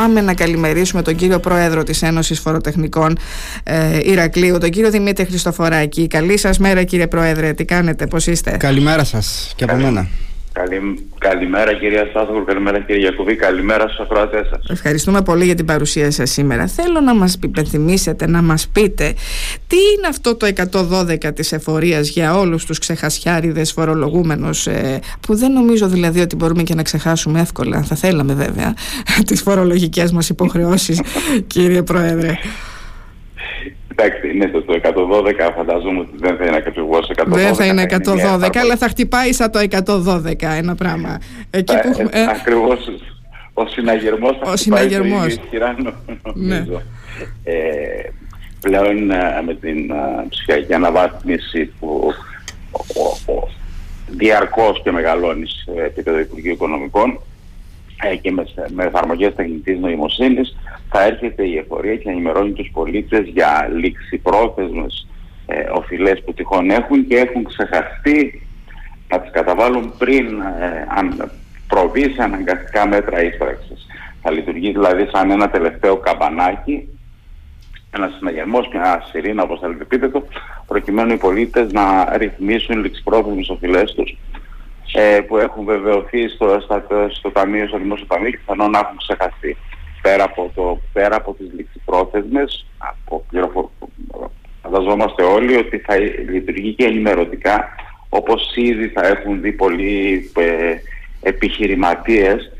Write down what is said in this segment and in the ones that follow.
πάμε να καλημερίσουμε τον κύριο Πρόεδρο της Ένωσης Φοροτεχνικών ε, Ηρακλείου, τον κύριο Δημήτρη Χριστοφοράκη. Καλή σας μέρα κύριε Πρόεδρε, τι κάνετε, πώς είστε; Καλημέρα σας και από μένα. Καλη, καλημέρα κυρία Στάθογο, καλημέρα κύριε Γιακουβή, καλημέρα στους ακροατές σας. Ευχαριστούμε πολύ για την παρουσία σας σήμερα. Θέλω να μας υπενθυμίσετε, να μας πείτε τι είναι αυτό το 112 της εφορίας για όλους τους ξεχασιάριδες φορολογούμενους ε, που δεν νομίζω δηλαδή ότι μπορούμε και να ξεχάσουμε εύκολα, θα θέλαμε βέβαια, τις φορολογικές μας υποχρεώσεις κύριε Πρόεδρε. Κοιτάξτε, είναι το, 112, φαντάζομαι ότι δεν θα είναι ακριβώς 112. Δεν θα είναι 112, αλλά θα χτυπάει σαν το 112 ένα πράγμα. Εκεί που, ε, ε, ακριβώς ο συναγερμός θα ο χτυπάει το ισχυρά ναι. Ε, πλέον ε, με την ψηφιακή αναβάθμιση που διαρκώς και μεγαλώνεις σε επίπεδο Υπουργείου Οικονομικών και με, με εφαρμογές τεχνητής νοημοσύνης θα έρχεται η εφορία και θα ενημερώνει τους πολίτες για λήξιπρόθεσμες ε, οφειλές που τυχόν έχουν και έχουν ξεχαστεί να τις καταβάλουν πριν ε, αν προβεί σε αναγκαστικά μέτρα ίσπραξης. Θα λειτουργεί δηλαδή σαν ένα τελευταίο καμπανάκι, ένας συναγερμός και ένα σιρήνα όπως θα πείτε το, προκειμένου οι πολίτες να ρυθμίσουν ληξιπρόθεσμες οφειλές τους ε, που έχουν βεβαιωθεί στο, στο, στο Ταμείο, στο Δημόσιο Ταμείο και πιθανόν να έχουν ξεχαστεί πέρα από, το, πέρα από τις ληξιπρόθεσμες, από φανταζόμαστε όλοι ότι θα λειτουργεί και ενημερωτικά, όπως ήδη θα έχουν δει πολλοί ε, επιχειρηματίες,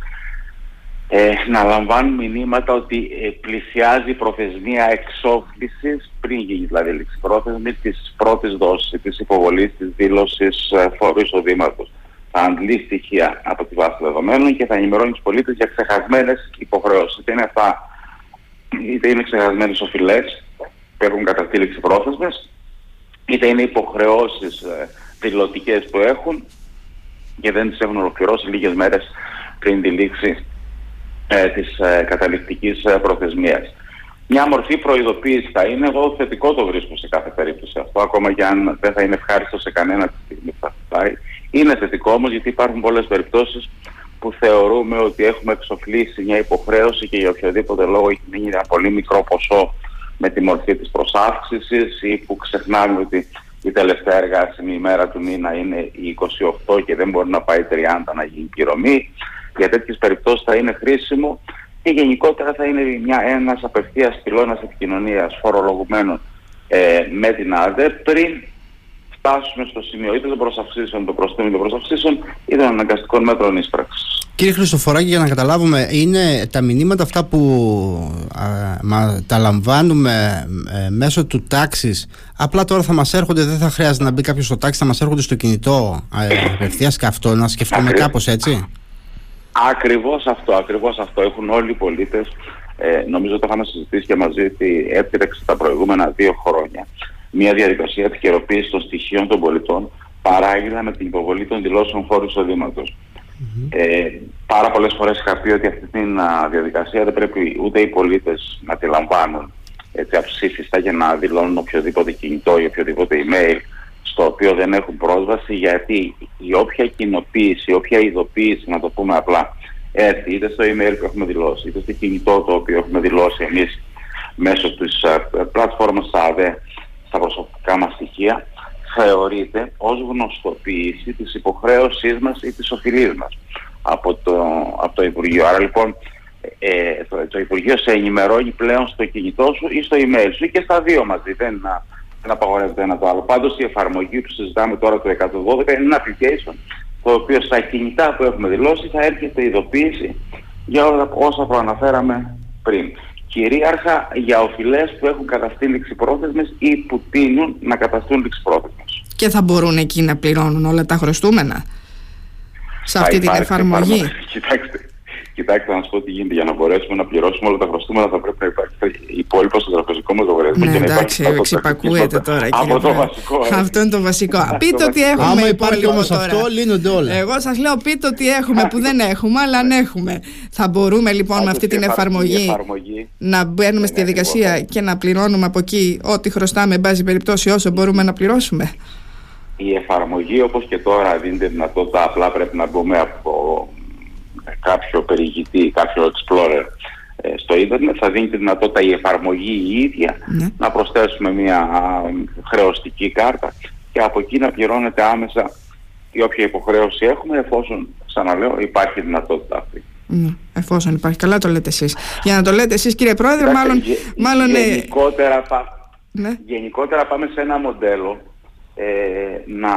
ε, να λαμβάνουν μηνύματα ότι ε, πλησιάζει η προθεσμία εξόφλησης πριν γίνει δηλαδή ληξιπρόθεσμη της πρώτης δόσης της υποβολής της δήλωσης ε, φόρου εισοδήματος θα αντλεί στοιχεία από τη βάση δεδομένων και θα ενημερώνει τους πολίτες για ξεχασμένες υποχρεώσεις. Είτε είναι αυτά, είτε είναι ξεχασμένες οφειλές που έχουν καταστήληξει πρόθεσμες, είτε είναι υποχρεώσεις ε, δηλωτικές που έχουν και δεν τις έχουν ολοκληρώσει λίγες μέρες πριν τη λήξη ε, της ε, καταληκτικής ε, προθεσμίας. Μια μορφή προειδοποίηση θα είναι, εγώ θετικό το βρίσκω σε κάθε περίπτωση αυτό, ακόμα και αν δεν θα είναι ευχάριστο σε κανένα τη στιγμή που θα πάει. Είναι θετικό όμως γιατί υπάρχουν πολλές περιπτώσεις που θεωρούμε ότι έχουμε εξοφλήσει μια υποχρέωση και για οποιοδήποτε λόγο έχει μείνει ένα πολύ μικρό ποσό με τη μορφή της προσάυξησης ή που ξεχνάμε ότι η τελευταία εργάσιμη ημέρα του μήνα είναι η 28 και δεν μπορεί να πάει 30 να γίνει πληρωμή. Για τέτοιες περιπτώσεις θα είναι χρήσιμο και γενικότερα θα είναι μια, ένας απευθείας πυλώνας επικοινωνίας φορολογουμένων ε, με την ΑΔΕ πριν φτάσουμε στο σημείο είτε των προσαυξήσεων, των προσθέμενων των προσαυξήσεων, είτε των αναγκαστικών μέτρων ίσπραξη. Κύριε Χριστοφοράκη, για να καταλάβουμε, είναι τα μηνύματα αυτά που α, μα, τα λαμβάνουμε ε, μέσω του τάξης. Απλά τώρα θα μας έρχονται, δεν θα χρειάζεται να μπει κάποιος στο τάξη, θα μας έρχονται στο κινητό ε, απευθείας και αυτό, να σκεφτούμε κάπως έτσι. Ακριβώς αυτό, ακριβώς αυτό. Έχουν όλοι οι πολίτες. Ε, νομίζω το είχαμε συζητήσει και μαζί ότι έπτυξε τα προηγούμενα δύο χρόνια μια διαδικασία επικαιροποίησης των στοιχείων των πολιτών παράγει με την υποβολή των δηλώσεων φόρου εισοδήματος. Mm-hmm. Ε, πάρα πολλές φορές είχα πει ότι αυτή τη διαδικασία δεν πρέπει ούτε οι πολίτες να τη λαμβάνουν έτσι αψήφιστα για να δηλώνουν οποιοδήποτε κινητό ή οποιοδήποτε email στο οποίο δεν έχουν πρόσβαση γιατί η όποια κοινοποίηση, η όποια ειδοποίηση να το πούμε απλά έρθει είτε στο email που έχουμε δηλώσει είτε στο κινητό το οποίο έχουμε δηλώσει εμείς μέσω της uh, πλατφόρμας ΑΔΕ στα προσωπικά μας στοιχεία θεωρείται ως γνωστοποίηση της υποχρέωσής μας ή της οφειλής μας από το, από το Υπουργείο. Άρα λοιπόν ε, το, το Υπουργείο σε ενημερώνει πλέον στο κινητό σου ή στο email σου ή και στα δύο μαζί. Δεν, δεν απαγορεύεται ένα το άλλο. Πάντως η εφαρμογή που συζητάμε τώρα το 112 είναι ένα application το οποίο στα κινητά που έχουμε δηλώσει θα έρχεται ειδοποίηση για όλα όσα προαναφέραμε πριν κυρίαρχα για οφειλές που έχουν καταστεί ληξιπρόθεσμες ή που τείνουν να καταστούν ληξιπρόθεσμες. Και θα μπορούν εκεί να πληρώνουν όλα τα χρωστούμενα σε αυτή την εφαρμογή; Κοιτάξτε, Κοιτάξτε, να σας πω τι γίνεται. Για να μπορέσουμε να πληρώσουμε όλα τα χρωστούμενα, θα πρέπει να υπάρχει υπόλοιπο στο τραπεζικό μας λογαριασμό. Ναι, εντάξει, εξυπακούεται τώρα. Από το βασικό. Αυτό είναι το βασικό. Πείτε ότι έχουμε. Άμα υπάρχει όμως αυτό, λύνονται όλα. Εγώ σας λέω, πείτε ότι έχουμε που δεν έχουμε, αλλά αν έχουμε. Θα μπορούμε λοιπόν με αυτή την εφαρμογή να μπαίνουμε στη διαδικασία και να πληρώνουμε από εκεί ό,τι χρωστάμε, εν πάση περιπτώσει, όσο μπορούμε να πληρώσουμε. Η εφαρμογή όπως και τώρα δίνεται δυνατότητα απλά πρέπει να μπούμε από κάποιο περιηγητή, κάποιο explorer ε, ίντερνετ, θα δίνει τη δυνατότητα η εφαρμογή η ίδια Ναι. να προσθέσουμε μια α, χρεωστική κάρτα και από εκεί να πληρώνεται άμεσα η όποια υποχρέωση έχουμε εφόσον, ξαναλέω, υπάρχει δυνατότητα αυτή. Ναι, εφόσον υπάρχει. Καλά το λέτε εσείς. Για να το λέτε εσείς κύριε Πρόεδρε, Εντάξει, μάλλον, γε- μάλλον ε, γενικότερα, πα- ναι. γενικότερα πάμε σε ένα μοντέλο ε, να,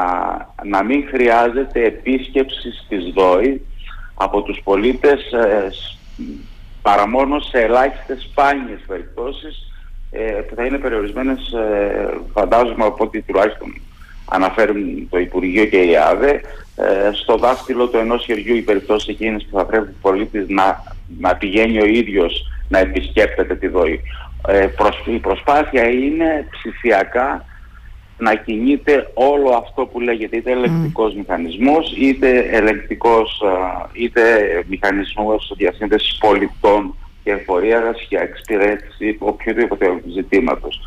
α, να μην χρειάζεται επίσκεψη στις ΔΟΗ από τους πολίτες ε, σ- παρά μόνο σε ελάχιστες σπάνιες περιπτώσεις ε, που θα είναι περιορισμένες ε, φαντάζομαι από ό,τι τουλάχιστον αναφέρουν το Υπουργείο και η ΑΔΕ ε, στο δάχτυλο του ενός χεριού οι περιπτώσεις εκείνες που θα πρέπει ο πολίτης να, να πηγαίνει ο ίδιος να επισκέπτεται τη ΔΟΗ. Ε, προσ- η προσπάθεια είναι ψηφιακά να κινείται όλο αυτό που λέγεται είτε ελεγκτικός μηχανισμός είτε ελεγκτικός α, είτε μηχανισμός διασύνδεσης πολιτών και εφορίας για εξυπηρέτηση οποιοδήποτε ζητήματος.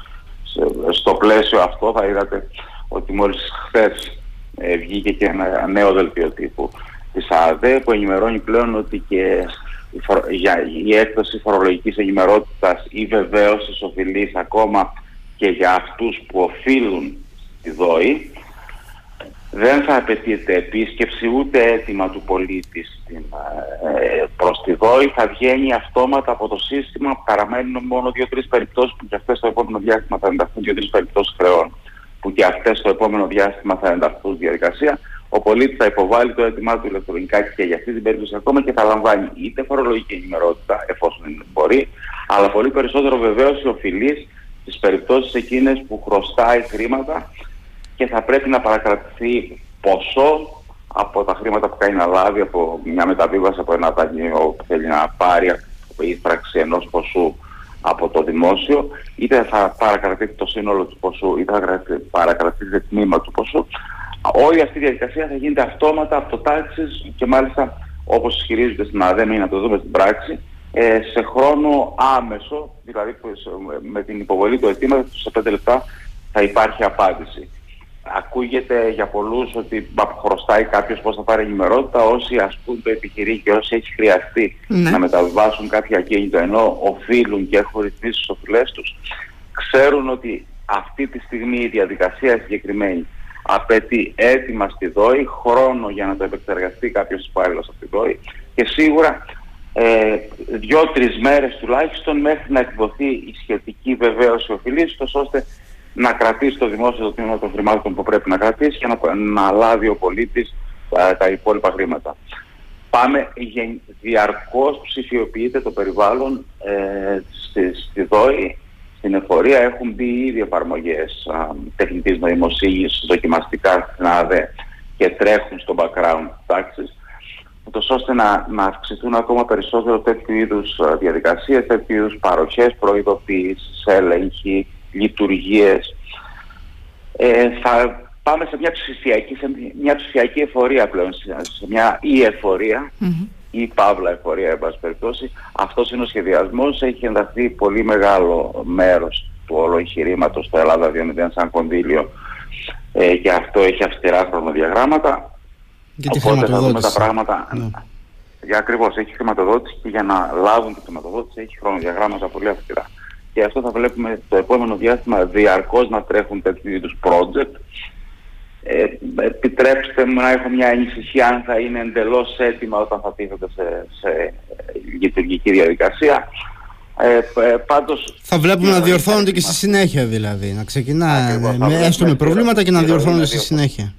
Σε- Στο πλαίσιο αυτό θα είδατε ότι μόλις χθες ε, βγήκε και ένα νέο δελτίο τύπου της ΑΔΕ που ενημερώνει πλέον ότι και η, φορο- για, η έκδοση φορολογικής ενημερότητας ή βεβαίωσης οφειλής ακόμα και για αυτούς που οφείλουν τη ΔΟΗ δεν θα απαιτείται επίσκεψη ούτε αίτημα του πολίτη στην, ε, προς τη ΔΟΗ θα βγαίνει αυτόματα από το σύστημα παραμένουν μόνο δύο-τρεις περιπτώσεις που και αυτές στο επόμενο διάστημα θα ενταχθούν δύο-τρεις περιπτώσεις χρεών που και αυτές στο επόμενο διάστημα θα ενταχθούν στη διαδικασία. Ο πολίτης θα υποβάλει το αίτημά του ηλεκτρονικά και για αυτή την περίπτωση ακόμα και θα λαμβάνει είτε φορολογική ενημερότητα εφόσον μπορεί αλλά πολύ περισσότερο βεβαίως η οφειλής στις περιπτώσεις εκείνες που χρωστάει χρήματα και θα πρέπει να παρακρατηθεί ποσό από τα χρήματα που κάνει να λάβει από μια μεταβίβαση από ένα δανείο που θέλει να πάρει από ίσπραξη ενός ποσού από το δημόσιο, είτε θα παρακρατήσει το σύνολο του ποσού, είτε θα κρατη- παρακρατήσει το τμήμα του ποσού. Όλη αυτή η διαδικασία θα γίνεται αυτόματα από το τάξης και μάλιστα όπως ισχυρίζονται στην ΑΔΕΜ ή να το δούμε στην πράξη, ε, σε χρόνο άμεσο, δηλαδή που σε- με την υποβολή του αιτήματος σε 5 λεπτά θα υπάρχει απάντηση. Ακούγεται για πολλούς ότι μα, χρωστάει κάποιος πώς θα πάρει ενημερότητα, όσοι ας πούμε το επιχειρεί και όσοι έχει χρειαστεί Ναι. να μεταβάσουν κάποια ακίνητα ενώ οφείλουν και έχουν ρυθμίσει τις οφειλές τους, ξέρουν ότι αυτή τη στιγμή η διαδικασία συγκεκριμένη απαιτεί έτοιμα στη ΔΟΗ, χρόνο για να το επεξεργαστεί κάποιος υπάλληλος από τη ΔΟΗ και σίγουρα ε, δύο-τρεις μέρες τουλάχιστον μέχρι να εκδοθεί η σχετική βεβαίωση οφειλής, ώστε να κρατήσει το δημόσιο το τμήμα των χρημάτων που πρέπει να κρατήσει και να, να λάβει ο πολίτης τα, τα υπόλοιπα χρήματα. Πάμε, γεν- διαρκώς ψηφιοποιείται το περιβάλλον ε, στη, στη ΔΟΗ, στην εφορία έχουν μπει ήδη εφαρμογές α, τεχνητής νοημοσύνης δοκιμαστικά στην ΑΔΕ και τρέχουν στο background τάξης ούτως ώστε να, να αυξηθούν ακόμα περισσότερο τέτοιου είδους α, διαδικασίες, τέτοιου είδους παροχές, προειδοποιήσεις, έλεγχοι, λειτουργίες. Ε, θα πάμε σε μια ψηφιακή, σε μια ψηφιακή εφορία πλέον, σε σε μια e-εφορία Μμμ. ή παύλα εφορία, εν πάση περιπτώσει. Αυτός είναι ο σχεδιασμός, έχει ενταχθεί πολύ μεγάλο μέρος του όλου εγχειρήματος στο Ελλάδα 2.0 σαν κονδύλιο ε, και αυτό έχει αυστηρά χρονοδιαγράμματα. Για τη Οπότε θα δούμε τα χρηματοδότηση. πράγματα. Ναι. Για ακριβώς, έχει χρηματοδότηση και για να λάβουν τη χρηματοδότηση έχει χρονοδιαγράμματα πολύ αυστηρά. Και αυτό θα βλέπουμε το επόμενο διάστημα διαρκώς να τρέχουν τέτοιου είδους project. Ε, επιτρέψτε μου να έχω μια ανησυχία αν θα είναι εντελώς έτοιμα όταν θα τίθεται σε, σε λειτουργική διαδικασία. Ε, ε, πάντως, Θα βλέπουμε να είναι διορθώνονται και έτοιμα. στη συνέχεια δηλαδή. Να ξεκινάει Ακριβώς, θα με, βλέπουμε έστω με στη προβλήματα και να ροή να διορθώνονται στη διορθώνονται. συνέχεια.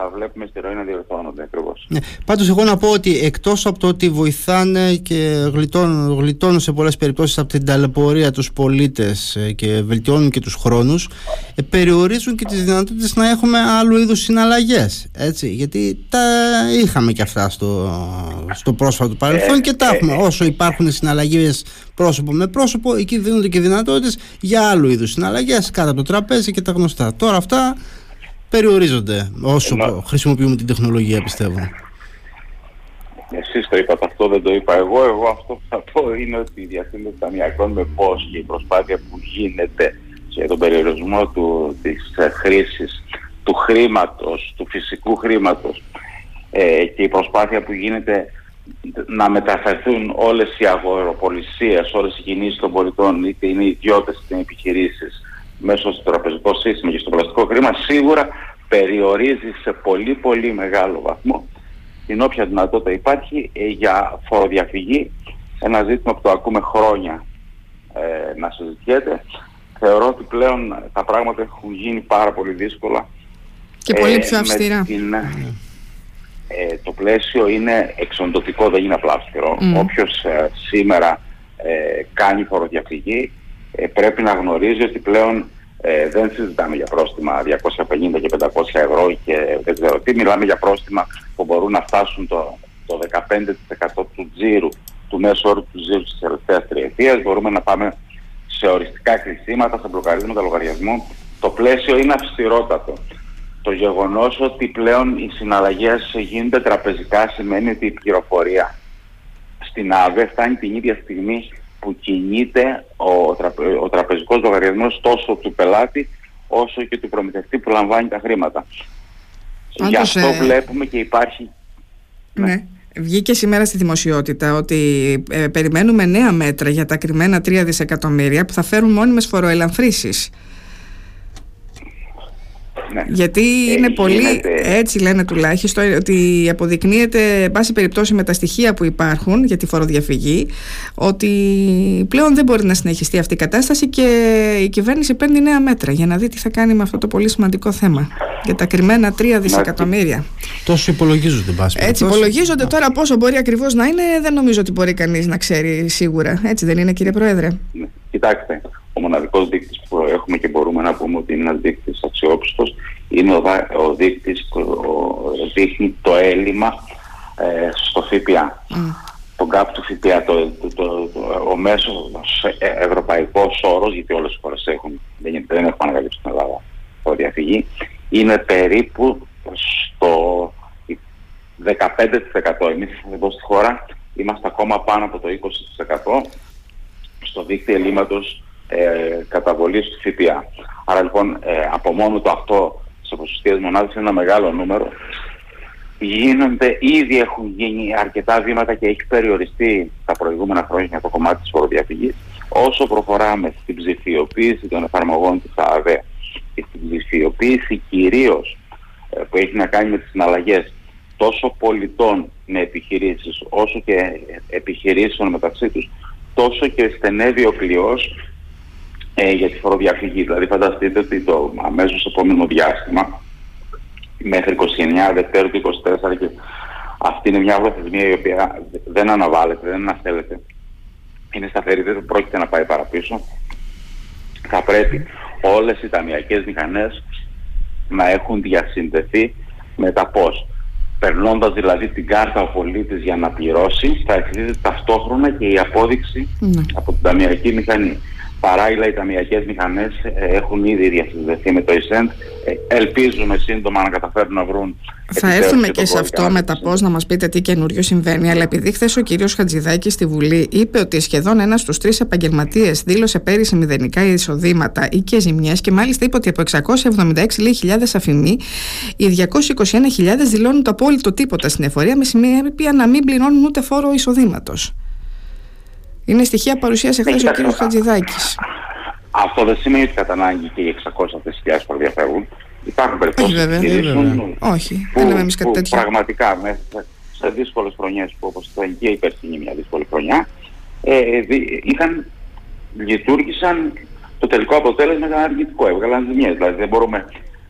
Θα βλέπουμε στη ροή να διορθώνονται ακριβώς. Ναι. Πάντως εγώ να πω ότι εκτός από το ότι βοηθάνε και γλιτώνουν, γλιτώνουν σε πολλές περιπτώσεις από την ταλαιπωρία τους πολίτες ε, και βελτιώνουν και τους χρόνους ε, περιορίζουν και τις δυνατότητες να έχουμε άλλου είδους συναλλαγές έτσι, γιατί τα είχαμε και αυτά στο, στο πρόσφατο παρελθόν Ε, και τα ε, έχουμε όσο υπάρχουν συναλλαγές πρόσωπο με πρόσωπο εκεί δίνονται και δυνατότητες για άλλου είδους συναλλαγές κάτω από το τραπέζι και τα γνωστά τώρα αυτά περιορίζονται όσο Ενώ- χρησιμοποιούμε την τεχνολογία πιστεύω. Εσείς το είπατε αυτό, δεν το είπα εγώ. Εγώ αυτό που θα πω είναι ότι η διασύνδεση ταμιακών με πώς και η προσπάθεια που γίνεται για τον περιορισμό του, της ε, χρήσης του χρήματος, του φυσικού χρήματος ε, και η προσπάθεια που γίνεται να μεταφερθούν όλες οι αγοροπολισίες, όλες οι κινήσεις των πολιτών, είτε είναι ιδιώτες είτε είναι επιχειρήσεις, μέσω στο τραπεζικό σύστημα και στο πλαστικό χρήμα, σίγουρα περιορίζει σε πολύ πολύ μεγάλο βαθμό την όποια δυνατότητα υπάρχει ε, για φοροδιαφυγή, ένα ζήτημα που το ακούμε χρόνια ε, να συζητιέται. Θεωρώ ότι πλέον τα πράγματα έχουν γίνει πάρα πολύ δύσκολα. Και πολύ πιο αυστηρά. Ε, το πλαίσιο είναι εξοντοτικό, δεν είναι απλά αυστηρό. Mm. Όποιος ε, σήμερα ε, κάνει φοροδιαφυγή πρέπει να γνωρίζει ότι πλέον δεν συζητάμε για πρόστιμα 250 και 500 ευρώ και δεν ξέρω τι, μιλάμε για πρόστιμα που μπορούν να φτάσουν το, το 15% του τζίρου, του μέσου όρου του τζίρου της τελευταίας τριετίας. Μπορούμε να πάμε σε οριστικά κλεισίματα, σε μπλοκαρίσματα λογαριασμού. Το πλαίσιο είναι αυστηρότατο. Το γεγονός ότι πλέον οι συναλλαγές γίνονται τραπεζικά σημαίνει ότι η πληροφορία στην ΑΒΕ φτάνει την ίδια στιγμή που κινείται ο, τραπε, ο τραπεζικός λογαριασμός τόσο του πελάτη όσο και του προμηθευτή που λαμβάνει τα χρήματα. Γι' αυτό ε, βλέπουμε και υπάρχει... Ναι. ναι. Βγήκε σήμερα στη δημοσιότητα ότι ε, περιμένουμε νέα μέτρα για τα κρυμμένα 3 δισεκατομμύρια που θα φέρουν μόνιμες φοροελαμφρύσεις. Ναι. Γιατί ε, είναι πολύ, έτσι λένε τουλάχιστον, ότι αποδεικνύεται, εν πάση περιπτώσει με τα στοιχεία που υπάρχουν για τη φοροδιαφυγή, ότι πλέον δεν μπορεί να συνεχιστεί αυτή η κατάσταση και η κυβέρνηση παίρνει νέα μέτρα για να δει τι θα κάνει με αυτό το πολύ σημαντικό θέμα. Για τα κρυμμένα 3 δισεκατομμύρια. Τόσο υπολογίζονται, πάση Έτσι, υπολογίζονται τώρα πόσο μπορεί ακριβώς να είναι, δεν νομίζω ότι μπορεί κανείς να ξέρει σίγουρα. Έτσι δεν είναι, κύριε Πρόεδρε; Ναι. Κοιτάξτε, ο μοναδικός δείκτης που έχουμε και μπορούμε να πούμε ότι είναι ένας δείκτης αξιόπιστος είναι ο, ο δείκτης που δείχνει το έλλειμμα ε, στο ΦΠΑ. Mm. Το gap του ΦΠΑ, το, το, ο μέσος ε, ευρωπαϊκός όρος, γιατί όλες οι χώρες έχουν, δεν, δεν έχουμε ανακαλύψει στην Ελλάδα το διαφυγή, είναι περίπου στο 15%. Εμείς εδώ στη χώρα είμαστε ακόμα πάνω από το 20% στο δίκτυο ελλείμματος ε, καταβολής του ΦΠΑ. Άρα λοιπόν ε, από μόνο το αυτό σε ποσοστίες μονάδες είναι ένα μεγάλο νούμερο. Γίνονται, ήδη έχουν γίνει αρκετά βήματα και έχει περιοριστεί τα προηγούμενα χρόνια το κομμάτι της φοροδιαφυγής. Όσο προχωράμε στην ψηφιοποίηση των εφαρμογών της ΑΑΔΕ και στην ψηφιοποίηση κυρίως ε, που έχει να κάνει με τις συναλλαγές τόσο πολιτών με επιχειρήσεις όσο και επιχειρήσεων μεταξύ τους τόσο και στενεύει ο κλειός ε, για τη φοροδιαφυγή. Δηλαδή φανταστείτε ότι το αμέσως επόμενο διάστημα μέχρι 29 Δευτέρου του 24 και αυτή είναι μια προθεσμία η οποία δεν αναβάλλεται, δεν αναστέλλεται. Είναι σταθερή, δεν πρόκειται να πάει παραπίσω. Θα πρέπει όλες οι ταμιακές μηχανές να έχουν διασυνδεθεί με τα πώς. Περνώντας δηλαδή την κάρτα ο πολίτης για να πληρώσει, θα εκδίδεται ταυτόχρονα και η απόδειξη ναι. από την ταμιακή μηχανή. Παράλληλα οι ταμιακές μηχανές ε, έχουν ήδη διασυνδεθεί με το ΕΣΕΝΤ. Ελπίζουμε σύντομα να καταφέρουν να βρουν θα έρθουμε και, σε αυτό με τα πώς να μας πείτε τι καινούριο συμβαίνει. Αλλά επειδή χθες ο κύριος Χατζηδάκης στη Βουλή είπε ότι σχεδόν ένας στους τρεις επαγγελματίες δήλωσε πέρυσι μηδενικά εισοδήματα ή και ζημιές και μάλιστα είπε ότι από 676.000 αφημοί οι 221.000 δηλώνουν το απόλυτο τίποτα στην εφορία με σημεία να μην πληρώνουν ούτε φόρο εισοδήματος. Είναι στοιχεία παρουσίασε χθε ο κ. Χατζηδάκης. Αυτό δεν σημαίνει ότι κατά ανάγκη και οι 600 αυτές χιλιάδε που ενδιαφέρουν. Υπάρχουν περιπτώσεις επιχειρήσεων Όχι, δεν λέμε εμείς κάτι τέτοιο. Πραγματικά μέσα σε δύσκολες χρονιές που όπως ήταν και η περσινή μια δύσκολη χρονιά, ε, είχαν, λειτουργήσαν το τελικό αποτέλεσμα ήταν αρνητικό. Έβγαλαν ζημιές. Δηλαδή δεν μπορούμε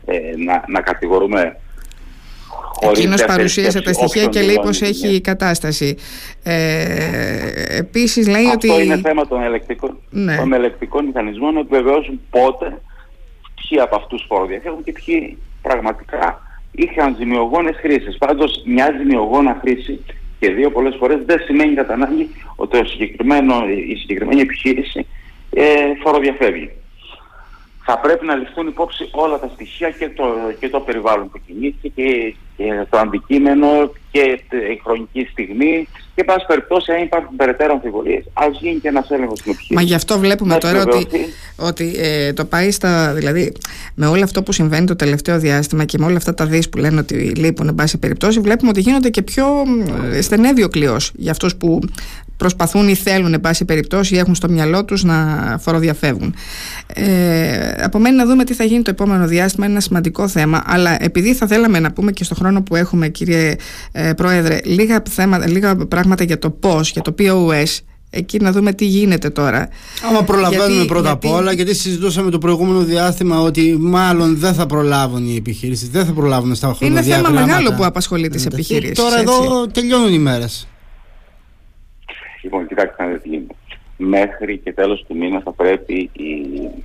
ε, να, να κατηγορούμε Εκείνος παρουσίασε τα στοιχεία και λέει πω έχει η κατάσταση. Ε, Επίσης λέει Αυτό ότι. Αυτό είναι θέμα των ελεκτικών, ναι. των ελεκτικών μηχανισμών να επιβεβαιώσουν πότε ποιοι από αυτούς φοροδιαφεύγουν και ποιοι πραγματικά είχαν ζημιογόνες χρήσεις. Πάντως, μια ζημιογόνα χρήση και δύο πολλές φορές δεν σημαίνει κατά ανάγκη ότι το συγκεκριμένο, η συγκεκριμένη επιχείρηση ε, φοροδιαφεύγει. Θα πρέπει να ληφθούν υπόψη όλα τα στοιχεία και το, και το περιβάλλον που κινήθηκε και, και το αντικείμενο και η χρονική στιγμή και πάση περιπτώσει αν υπάρχουν περαιτέρω αμφιβολίες ας γίνει και ένας έλεγχος στην επιχείρηση. Μα γι' αυτό βλέπουμε τώρα ότι, ότι ε, το πάει στα, δηλαδή με όλο αυτό που συμβαίνει το τελευταίο διάστημα και με όλα αυτά τα δις που λένε ότι λείπουν εν πάση περιπτώσει βλέπουμε ότι γίνονται και πιο ε, στενεύει ο κλειός για αυτούς που προσπαθούν ή θέλουν εν πάση περιπτώσει ή έχουν στο μυαλό τους να φοροδιαφεύγουν. Ε, απομένει να δούμε τι θα γίνει το επόμενο διάστημα, είναι ένα σημαντικό θέμα, αλλά επειδή θα θέλαμε να πούμε και στο χρόνο που έχουμε κύριε ε, Πρόεδρε λίγα, θέματα, λίγα πράγματα για το πώς, για το POS, εκεί να δούμε τι γίνεται τώρα. Άμα προλαβαίνουμε γιατί, πρώτα απ' όλα, γιατί συζητούσαμε το προηγούμενο διάστημα ότι μάλλον δεν θα προλάβουν οι επιχειρήσεις, δεν θα προλάβουν στα χρόνια. Είναι θέμα μεγάλο που απασχολεί τις επιχειρήσεις. Τώρα έτσι. εδώ τελειώνουν οι μέρες. Λοιπόν, κοιτάξτε να δείτε Μέχρι και τέλος του μήνα θα πρέπει, οι,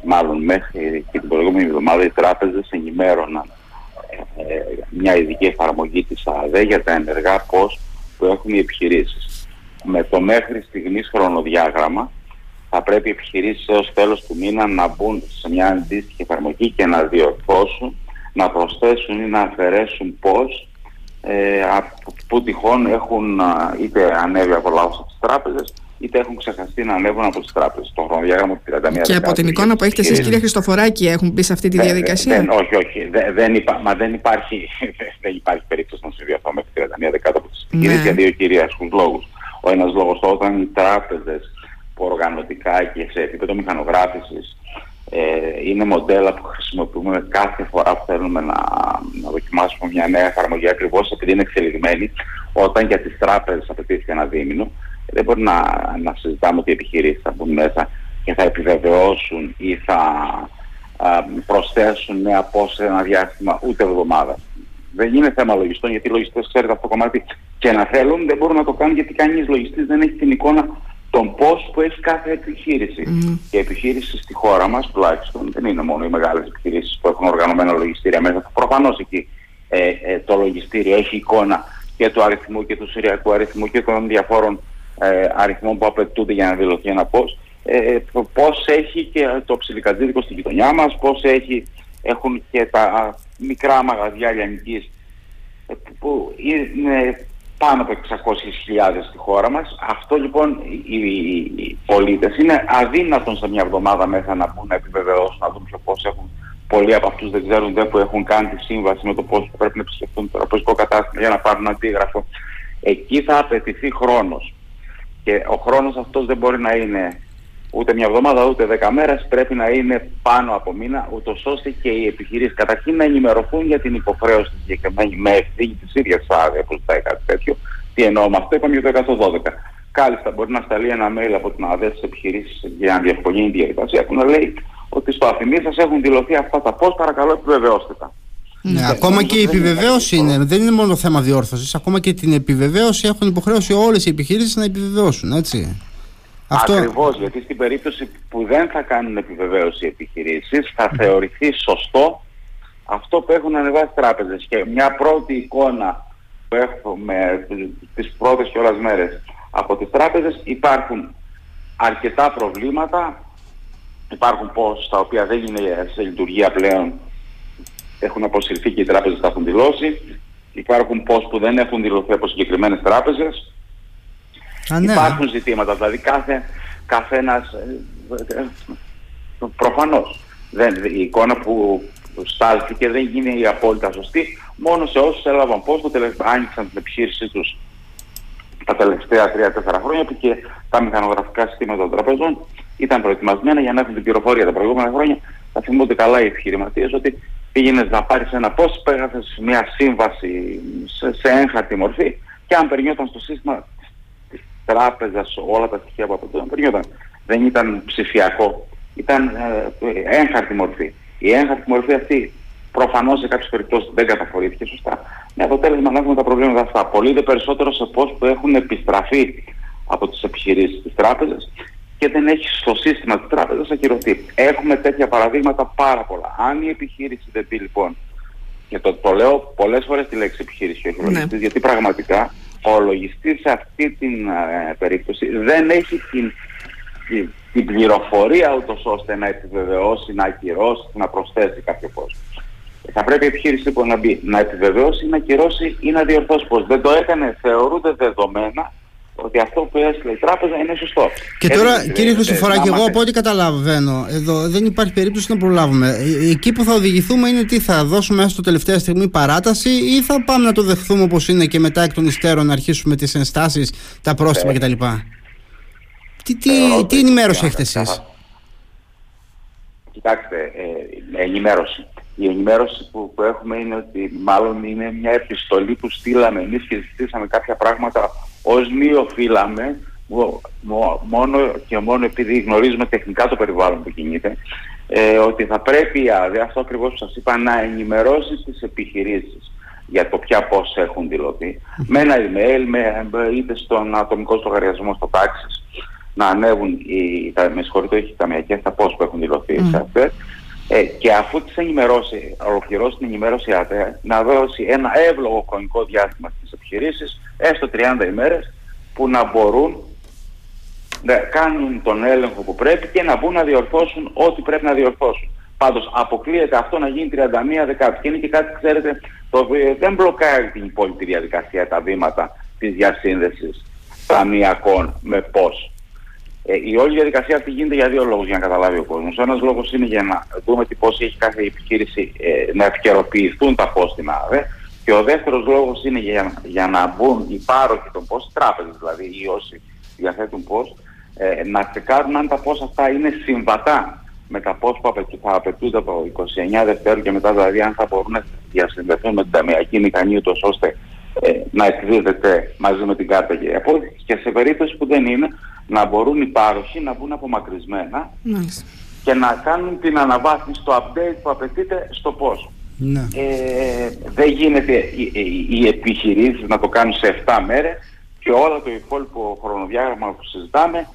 μάλλον μέχρι και την προηγούμενη εβδομάδα, οι τράπεζες ενημέρωναν ε, μια ειδική εφαρμογή της ΑΔΕ για τα ενεργά πώς που έχουν οι επιχειρήσεις. Με το μέχρι στιγμής χρονοδιάγραμμα θα πρέπει οι επιχειρήσεις έως τέλος του μήνα να μπουν σε μια αντίστοιχη εφαρμογή και να διορθώσουν, να προσθέσουν ή να αφαιρέσουν πώς ε, που τυχόν έχουν είτε ανέβει από λάθος από τις τράπεζες είτε έχουν ξεχαστεί να ανέβουν από τις τράπεζες. Το χρονοδιάγραμμα του 31 Και από την εικόνα που έχετε εσείς, κύριε Χριστοφοράκη, έχουν μπει σε αυτή τη διαδικασία; Δεν, όχι, όχι. Δεν, δεν, υπά, μα δεν, υπάρχει, δεν υπάρχει περίπτωση να συμβεί αυτό μέχρι 31 δεκάτου από τις επιχειρήσει ναι. για δύο κυρίαρχου λόγους. Ο ένας λόγος όταν οι τράπεζες που οργανωτικά και σε επίπεδο μηχανογράφησης ε, είναι μοντέλα που χρησιμοποιούμε κάθε φορά που θέλουμε να, να δοκιμάσουμε μια νέα εφαρμογή ακριβώς επειδή είναι εξελιγμένη. Όταν για τις τράπεζες απαιτήθηκε ένα δίμηνο, δεν μπορεί να, να συζητάμε ότι οι επιχειρήσεις θα μπουν μέσα και θα επιβεβαιώσουν ή θα α, προσθέσουν νέα πόσα σε ένα διάστημα ούτε εβδομάδα. Δεν είναι θέμα λογιστών γιατί οι λογιστές ξέρετε αυτό το κομμάτι και να θέλουν δεν μπορούν να το κάνουν γιατί κανείς λογιστής δεν έχει την εικόνα των πώς που έχει κάθε επιχείρηση. Mm. Και επιχείρησης στη χώρα μας τουλάχιστον δεν είναι μόνο οι μεγάλες επιχειρήσεις που έχουν οργανωμένα λογιστήρια μέσα. Προφανώς εκεί ε, ε, το λογιστήριο έχει εικόνα και του αριθμού και του συριακού αριθμού και των διαφόρων ε, αριθμών που απαιτούνται για να δηλωθεί ένα πώς, ε, πώς έχει και το ψιλικατζίδικο στην γειτονιά μας, πώς έχει, έχουν και τα μικρά μαγαζιά λιανικής ε, που είναι πάνω από 600.000 στη χώρα μας. Αυτό λοιπόν οι, οι πολίτες είναι αδύνατον σε μια εβδομάδα μέσα να μπουν να επιβεβαιώσουν, να δουν ποιο πώς έχουν. Πολλοί από αυτούς δεν ξέρουν δεν που έχουν κάνει τη σύμβαση με το πώς πρέπει να επισκεφτούν το τραπεζικό κατάστημα για να πάρουν αντίγραφο. Εκεί θα απαιτηθεί χρόνος. Και ο χρόνος αυτός δεν μπορεί να είναι ούτε μια εβδομάδα ούτε δέκα μέρες, πρέπει να είναι πάνω από μήνα, ούτως ώστε και οι επιχειρήσεις καταρχήν να ενημερωθούν για την υποχρέωση τη συγκεκριμένη με ευθύνη της ίδιας άδεια που ζητάει κάτι τέτοιο. Τι εννοώ με αυτό, είπαμε για το 112. Κάλιστα μπορεί να σταλεί ένα mail από την ΑΔΕ στις επιχειρήσεις για να διευκολύνει τη διαδικασία που να λέει ότι στο αφημί σας έχουν δηλωθεί αυτά τα πώς, παρακαλώ επιβεβαιώστε τα. Ναι, ακόμα και η επιβεβαίωση είναι, δεν είναι μόνο θέμα διόρθωσης. Ακόμα και την επιβεβαίωση έχουν υποχρέωση όλες οι επιχειρήσεις να επιβεβαιώσουν, έτσι. Αυτό... Ακριβώς, γιατί στην περίπτωση που δεν θα κάνουν επιβεβαίωση οι επιχειρήσεις, θα θεωρηθεί σωστό αυτό που έχουν ανεβάσει τράπεζες. Και μια πρώτη εικόνα που έχουμε τις πρώτες κιόλα μέρες από τις τράπεζες υπάρχουν αρκετά προβλήματα. Υπάρχουν πώς τα οποία δεν είναι σε λειτουργία πλέον έχουν αποσυρθεί και οι τράπεζες τα έχουν δηλώσει. Υπάρχουν πώς που δεν έχουν δηλωθεί από συγκεκριμένες τράπεζες. Ναι. Υπάρχουν ζητήματα, δηλαδή κάθε, καθένας, ε, ε, προφανώς, δεν, η εικόνα που στάλθηκε δεν γίνει η απόλυτα σωστή, μόνο σε όσους έλαβαν πώς το τελευταίο, άνοιξαν την επιχείρησή τους τα τελευταία 3-4 χρόνια που και τα μηχανογραφικά συστήματα των τραπεζών ήταν προετοιμασμένα για να έχουν την πληροφορία τα προηγούμενα χρόνια. Θα θυμούνται καλά οι επιχειρηματίες ότι πήγαινε να πάρεις ένα πώς, πέρασε μια σύμβαση σε, σε έγχαρτη μορφή και αν περνιόταν στο σύστημα τη τράπεζας όλα τα στοιχεία που απαιτούνταν, περνιόταν. Δεν ήταν ψηφιακό. Ήταν ε, έγχαρτη μορφή. Η έγχαρτη μορφή αυτή προφανώς σε κάποιες περιπτώσεις δεν καταφορήθηκε σωστά. Με αποτέλεσμα να έχουμε τα προβλήματα αυτά. Πολύ δε περισσότερο σε πώς που έχουν επιστραφεί από τις επιχειρήσεις της τράπεζας και δεν έχει στο σύστημα της τράπεζας ακυρωθεί. Έχουμε τέτοια παραδείγματα πάρα πολλά. Αν η επιχείρηση δεν πει λοιπόν, και το, το λέω πολλές φορές τη λέξη επιχείρηση και όχι ναι. λογιστής, γιατί πραγματικά ο λογιστής σε αυτή την ε, περίπτωση δεν έχει την, την πληροφορία ούτως ώστε να επιβεβαιώσει, να ακυρώσει, να προσθέσει κάποιο πώς. Θα πρέπει η επιχείρηση λοιπόν να, μπει, να επιβεβαιώσει, να ακυρώσει ή να διορθώσει πώς. Δεν το έκανε, θεωρούνται δεδομένα ότι αυτό που έστειλε η τράπεζα είναι σωστό. Και τώρα, Έτσι, κύριε Χρυσοφοράκη, εγώ από ό,τι καταλαβαίνω, εδώ δεν υπάρχει περίπτωση να προλάβουμε. Ε, εκεί που θα οδηγηθούμε είναι τι θα δώσουμε έστω τελευταία στιγμή παράταση ή θα πάμε να το δεχθούμε όπως είναι και μετά εκ των υστέρων να αρχίσουμε τις ενστάσεις, τα πρόστιμα κτλ. Τι, τι, ε, τι ενημέρωση έχετε εσείς; Κοιτάξτε, ε, ενημέρωση. Η ενημέρωση που, που έχουμε είναι ότι μάλλον είναι μια επιστολή που στείλαμε εμείς και ζητήσαμε κάποια πράγματα ως μη οφείλαμε μόνο και μόνο επειδή γνωρίζουμε τεχνικά το περιβάλλον που κινείται ε, ότι θα πρέπει η ΑΔΕ, αυτό ακριβώς που σας είπα, να ενημερώσει τις επιχειρήσεις για το ποια πώς έχουν δηλωθεί με ένα email, με, είτε στον ατομικό λογαριασμό στο τάξης να ανέβουν οι, τα, με συγχωρείτε, οι ταμιακές τα πώς που έχουν δηλωθεί mm. σε αυτές ε, και αφού τις ενημερώσει, ολοκληρώσει την ενημέρωση ΑΔΕ, να δώσει ένα εύλογο χρονικό διάστημα στις επιχειρήσεις έστω 30 ημέρες που να μπορούν να κάνουν τον έλεγχο που πρέπει και να μπουν να διορθώσουν ό,τι πρέπει να διορθώσουν. Πάντως αποκλείεται αυτό να γίνει 31 Δεκάτου και είναι και κάτι ξέρετε το οποίο δεν μπλοκάρει την υπόλοιπη διαδικασία τα βήματα της διασύνδεσης ταμιακών με πώς. Ε, η όλη διαδικασία αυτή γίνεται για δύο λόγους για να καταλάβει ο κόσμος. Ένας λόγος είναι για να δούμε τι πώς έχει κάθε επιχείρηση ε, να επικαιροποιηθούν τα πώς στην ΑΔΕ και ο δεύτερος λόγος είναι για, για να μπουν οι πάροχοι των πώς, οι τράπεζες δηλαδή, ή όσοι διαθέτουν πώς, ε, να τσεκάρουν αν τα πώς αυτά είναι συμβατά με τα πώς που θα απαιτούνται από 29 Δευτέρου και μετά, δηλαδή αν θα μπορούν να διασυνδεθούν με την ταμιακή μηχανή ούτως ώστε ε, να εκδίδεται μαζί με την κάρτα και και σε περίπτωση που δεν είναι να μπορούν οι πάροχοι να μπουν απομακρυσμένα και να κάνουν την αναβάθμιση, το update που απαιτείται στο πώς. Ναι. Ε, δεν γίνεται οι, οι, οι επιχειρήσεις να το κάνουν σε 7 μέρες και όλο το υπόλοιπο χρονοδιάγραμμα που συζητάμε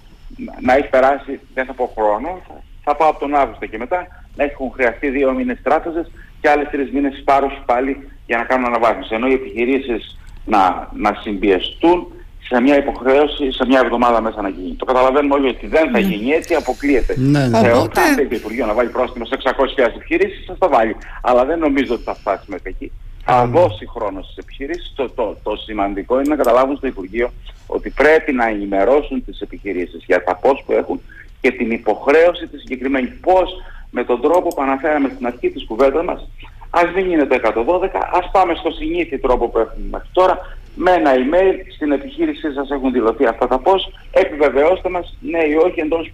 να έχει περάσει, δεν θα πω χρόνο, θα πάω από τον Αύγουστο και μετά να έχουν χρειαστεί δύο μήνες τράπεζες και άλλες τρεις μήνες πάροχοι πάλι για να κάνουν αναβάθμιση. Ενώ οι επιχειρήσεις να, να συμπιεστούν σε μια υποχρέωση σε μια εβδομάδα μέσα να γίνει. Το καταλαβαίνουμε όλοι ότι δεν θα ναι. γίνει έτσι, αποκλείεται. Ναι, ναι. Ε, όταν θέλει το Υπουργείο να βάλει πρόστιμο σε 600.000 επιχειρήσεις, θα τα βάλει. Αλλά δεν νομίζω ότι θα φτάσει μέχρι εκεί. Θα δώσει χρόνο στις επιχειρήσεις. Το, το, το σημαντικό είναι να καταλάβουν στο Υπουργείο ότι πρέπει να ενημερώσουν τις επιχειρήσεις για τα πώς που έχουν και την υποχρέωση τη συγκεκριμένη. Πώς με τον τρόπο που αναφέραμε στην αρχή της κουβέντας μας, ας μην είναι το 112, ας πάμε στο συνήθι τρόπο που έχουμε μέχρι τώρα, με ένα email στην επιχείρησή σας έχουν δηλωθεί αυτά τα πώς, επιβεβαιώστε μας ναι ή όχι εντός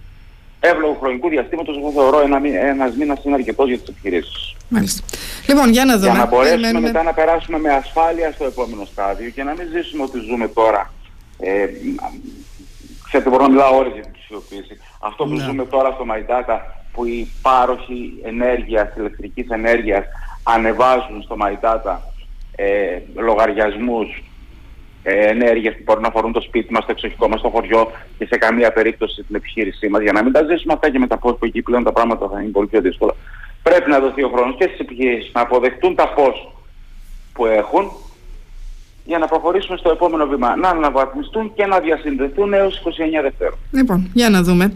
εύλογου χρονικού διαστήματος, εγώ θεωρώ ένα, ένας μήνας είναι αρκετός για τις επιχειρήσεις. Μάλιστα. Λοιπόν, για να δούμε. Για να μπορέσουμε μετά να περάσουμε με ασφάλεια στο επόμενο στάδιο και να μην ζήσουμε ότι ζούμε τώρα. Ε, ξέρετε, μπορώ να μιλάω ώρες για την ψηφιοποίηση. Αυτό που ναι. ζούμε τώρα στο MyData που οι πάροχοι ενέργειας, ηλεκτρικής ενέργειας ανεβάζουν στο MyData ε, λογαριασμούς ε, ενέργειες που μπορούν να αφορούν το σπίτι μας, το εξοχικό μας, το χωριό και σε καμία περίπτωση την επιχείρησή μας. Για να μην τα ζήσουμε αυτά και με τα πώς που εκεί πλέον τα πράγματα θα είναι πολύ πιο δύσκολα. Πρέπει να δοθεί ο χρόνος και στις επιχειρήσεις να αποδεχτούν τα πώς που έχουν για να προχωρήσουμε στο επόμενο βήμα. Να αναβαθμιστούν και να διασυνδεθούν έως 29 Δευτέρου. Λοιπόν, για να δούμε.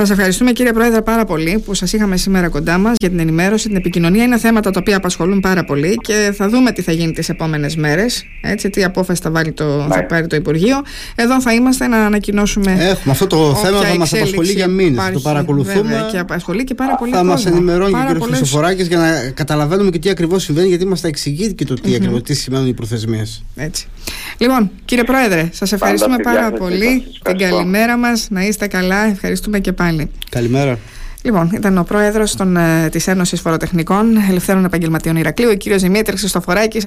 Σας ευχαριστούμε κύριε Πρόεδρε πάρα πολύ που σας είχαμε σήμερα κοντά μας για την ενημέρωση, την επικοινωνία. Είναι θέματα τα οποία απασχολούν πάρα πολύ και θα δούμε τι θα γίνει τις επόμενες μέρες. Τι απόφαση θα, βάλει το, θα πάρει το Υπουργείο. Εδώ θα είμαστε να ανακοινώσουμε. Έχουμε αυτό το θέμα θα μας απασχολεί για μήνες. Το παρακολουθούμε. Βέβαια, και απασχολεί και πάρα πολύ Θα μας ενημερώνει και ο κ. Χρυσοφοράκης για να καταλαβαίνουμε και τι ακριβώς συμβαίνει, γιατί μας τα εξηγεί και το τι, ακριβώς, τι σημαίνουν οι προθεσμίες. Έτσι. Λοιπόν, κύριε Πρόεδρε, σας ευχαριστούμε πάρα πολύ. Την καλημέρα μας. Να είστε καλά. Ευχαριστούμε και πάλι. Καλημέρα. Λοιπόν, ήταν ο πρόεδρος ε, της Ένωσης Φοροτεχνικών Ελευθέρων Επαγγελματιών Ηρακλείου, ο κύριος Δημήτρης Χριστοφοράκης.